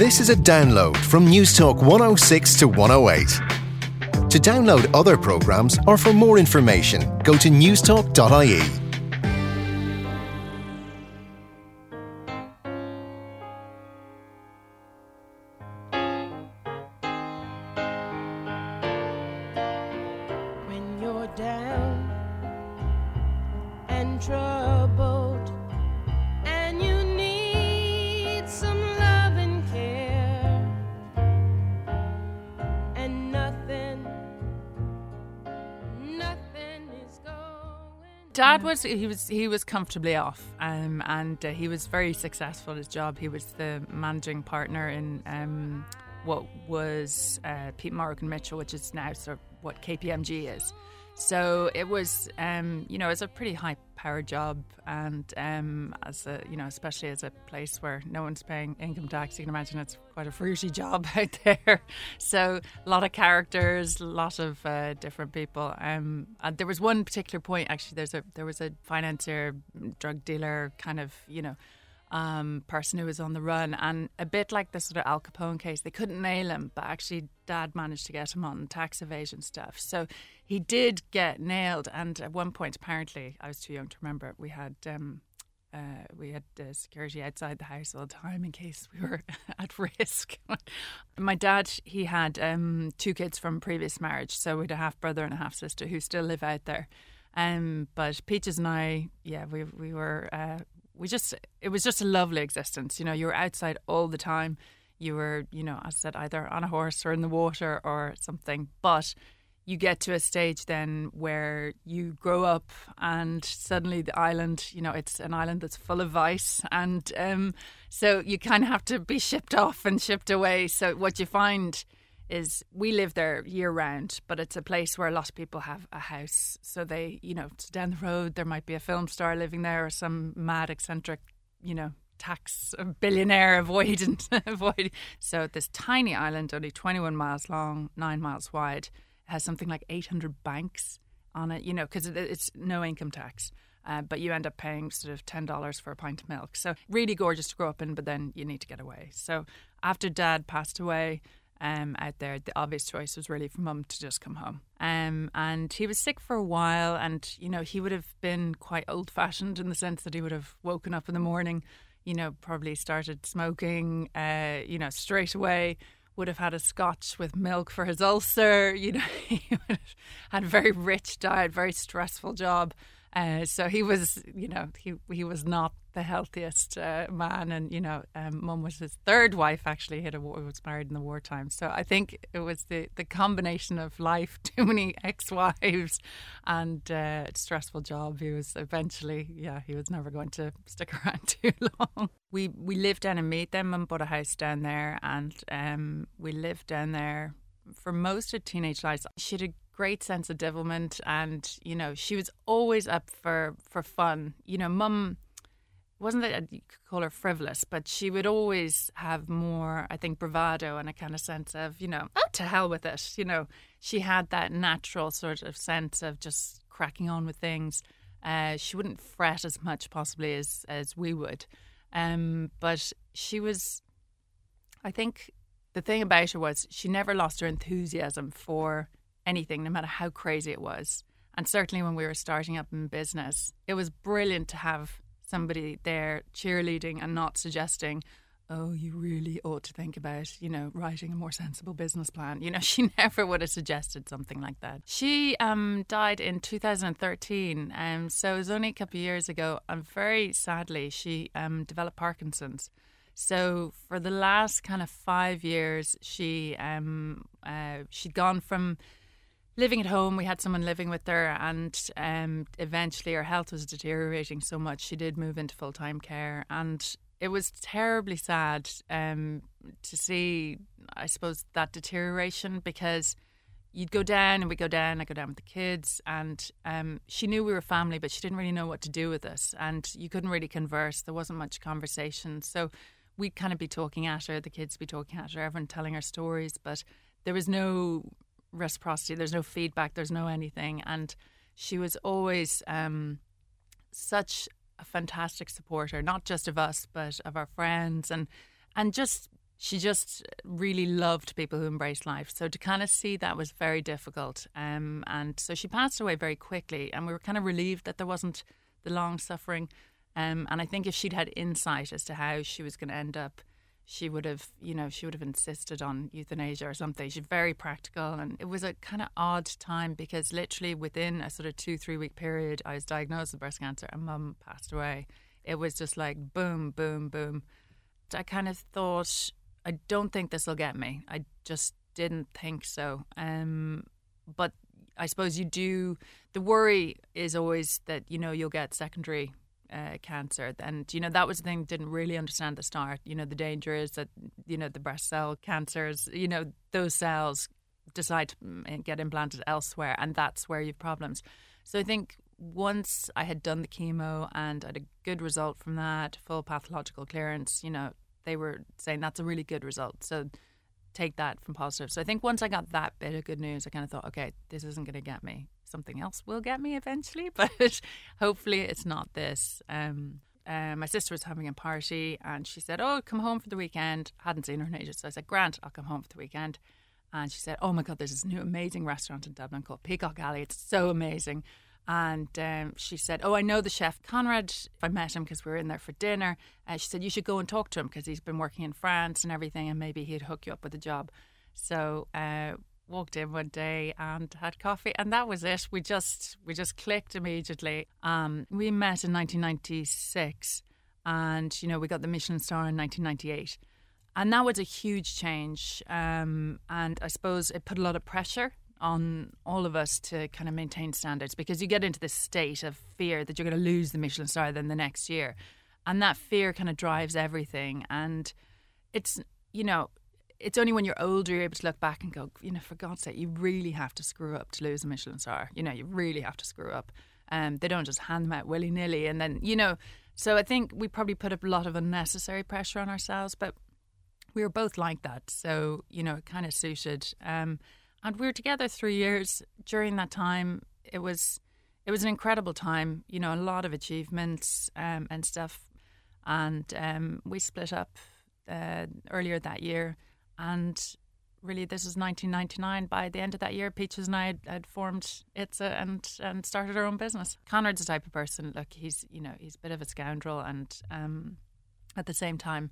This is a download from Newstalk 106 to 108. To download other programmes or for more information, go to newstalk.ie. when you're down and Dad was he was he was comfortably off, um, and uh, he was very successful at his job. He was the managing partner in um, what was uh, Peat Marwick Mitchell, which is now sort of what KPMG is. So it was, um, you know, it was a pretty high powered job, and um, as a, you know, especially as a place where no one's paying income tax, you can imagine it's quite a fruity job out there. So a lot of characters, a lot of uh, different people. Um, and there was one particular point actually. There's a there was a financier, drug dealer, kind of, you know um, person who was on the run. And a bit like the sort of Al Capone case, they couldn't nail him, but actually, dad managed to get him on tax evasion stuff. So he did get nailed. And at one point, apparently, I was too young to remember, we had. Um, uh, we had uh, security outside the house all the time in case we were at risk. My dad, he had um, two kids from previous marriage, so we had a half brother and a half sister who still live out there. Um, but Peaches and I, yeah, we we were uh, we just it was just a lovely existence. You know, you were outside all the time. You were, you know, as I said, either on a horse or in the water or something. But you get to a stage then where you grow up and suddenly the island, you know, it's an island that's full of vice, and um, so you kind of have to be shipped off and shipped away. So what you find is we live there year round, but it's a place where a lot of people have a house. So they, you know, down the road there might be a film star living there or some mad eccentric, you know, tax billionaire avoidant avoid. So this tiny island, only 21 miles long, nine miles wide, has something like 800 banks on it. You know, because it, it's no income tax. Uh, but you end up paying sort of ten dollars for a pint of milk. So really gorgeous to grow up in, but then you need to get away. So after Dad passed away, um, out there, the obvious choice was really for mum to just come home. Um, and he was sick for a while, and you know he would have been quite old fashioned in the sense that he would have woken up in the morning, you know, probably started smoking, uh, you know, straight away. Would have had a scotch with milk for his ulcer. You know, he would have had a very rich diet, very stressful job. Uh, so he was, you know, he he was not the healthiest uh, man, and you know, um, mum was his third wife. Actually, he was married in the wartime. So I think it was the the combination of life, too many ex-wives, and uh, stressful job. He was eventually, yeah, he was never going to stick around too long. We we lived down in Meath. Then mum bought a house down there, and um, we lived down there for most of teenage life. She had a great sense of devilment and you know she was always up for for fun. You know mum wasn't that you could call her frivolous but she would always have more i think bravado and a kind of sense of you know oh to hell with it. You know she had that natural sort of sense of just cracking on with things. Uh, she wouldn't fret as much possibly as as we would. Um, but she was i think the thing about her was she never lost her enthusiasm for anything, no matter how crazy it was. And certainly when we were starting up in business, it was brilliant to have somebody there cheerleading and not suggesting, oh, you really ought to think about, you know, writing a more sensible business plan. You know, she never would have suggested something like that. She um, died in 2013, um, so it was only a couple of years ago. And very sadly, she um, developed Parkinson's. So for the last kind of five years, she um, uh, she'd gone from living at home. We had someone living with her, and um, eventually her health was deteriorating so much she did move into full time care, and it was terribly sad um, to see. I suppose that deterioration because you'd go down and we go down. I go down with the kids, and um, she knew we were family, but she didn't really know what to do with us, and you couldn't really converse. There wasn't much conversation, so we'd kind of be talking at her, the kids be talking at her, everyone telling her stories, but there was no reciprocity. There's no feedback. There's no anything. And she was always um, such a fantastic supporter, not just of us, but of our friends, and and just she just really loved people who embraced life. So to kind of see that was very difficult. Um, and so she passed away very quickly, and we were kind of relieved that there wasn't the long suffering. Um, and I think if she'd had insight as to how she was going to end up, she would have, you know, she would have insisted on euthanasia or something. She's very practical, and it was a kind of odd time because literally within a sort of two, three week period, I was diagnosed with breast cancer, and Mum passed away. It was just like boom, boom, boom. I kind of thought I don't think this will get me. I just didn't think so. Um, but I suppose you do. The worry is always that you know you'll get secondary uh, cancer, and you know that was the thing. Didn't really understand the start. You know the danger is that you know the breast cell cancers. You know those cells decide to mm, get implanted elsewhere, and that's where you've problems. So I think once I had done the chemo and I had a good result from that, full pathological clearance, you know, they were saying that's a really good result. So take that from positive. So I think once I got that bit of good news, I kind of thought, okay, this isn't going to get me. Something else will get me eventually, but hopefully it's not this. Um, uh, my sister was having a party and she said, Oh, come home for the weekend. I Hadn't seen her in ages. So I said, Grant, I'll come home for the weekend. And she said, Oh my God, there's this new amazing restaurant in Dublin called Peacock Alley. It's so amazing. And um, she said, Oh, I know the chef Conrad. I met him because we were in there for dinner. Uh, she said, You should go and talk to him because he's been working in France and everything, and maybe he'd hook you up with a job. So, uh, walked in one day and had coffee and that was it we just we just clicked immediately um, we met in 1996 and you know we got the michelin star in 1998 and that was a huge change um, and i suppose it put a lot of pressure on all of us to kind of maintain standards because you get into this state of fear that you're going to lose the Michelin star then the next year. And that fear kind of drives everything. And it's, you know, it's only when you're older you're able to look back and go, you know, for God's sake, you really have to screw up to lose a Michelin star. You know, you really have to screw up. Um, they don't just hand them out willy nilly. And then, you know, so I think we probably put a lot of unnecessary pressure on ourselves, but we were both like that. So, you know, it kind of suited. Um, and we were together three years. During that time, it was it was an incredible time. You know, a lot of achievements um, and stuff. And um, we split up uh, earlier that year, and really, this was 1999. By the end of that year, Peaches and I had, had formed ITSA and and started our own business. Conrad's the type of person. Look, he's you know he's a bit of a scoundrel, and um, at the same time,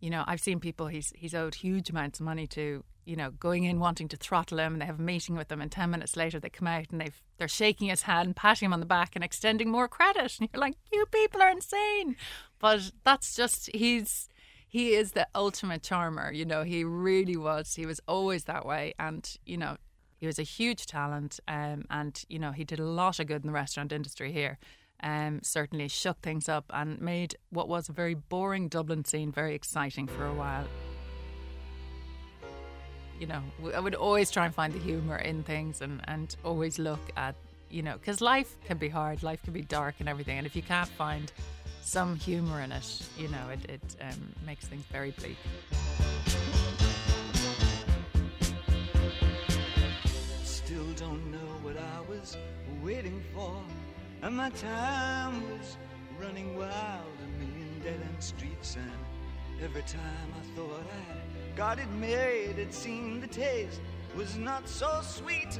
you know, I've seen people he's he's owed huge amounts of money to, you know, going in wanting to throttle him and they have a meeting with him and ten minutes later they come out and they've they're shaking his hand, patting him on the back and extending more credit. And you're like, You people are insane. But that's just he's he is the ultimate charmer, you know, he really was. He was always that way and, you know, he was a huge talent um, and, you know, he did a lot of good in the restaurant industry here um, certainly shook things up and made what was a very boring Dublin scene very exciting for a while. You know, I would always try and find the humour in things and, and always look at, you know, because life can be hard, life can be dark and everything. And if you can't find some humour in it, you know, it, it um, makes things very bleak. Still don't know what I was waiting for. And my time was running wild, a million dead end streets. And every time I thought I got it made, it seemed the taste was not so sweet.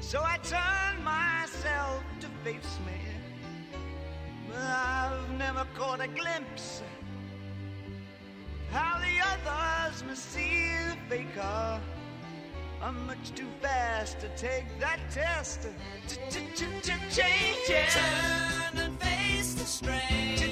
So I turned myself to face me. I've never caught a glimpse how the others must see the faker. I'm much too fast to take that test. Changes. Turn and face the strain.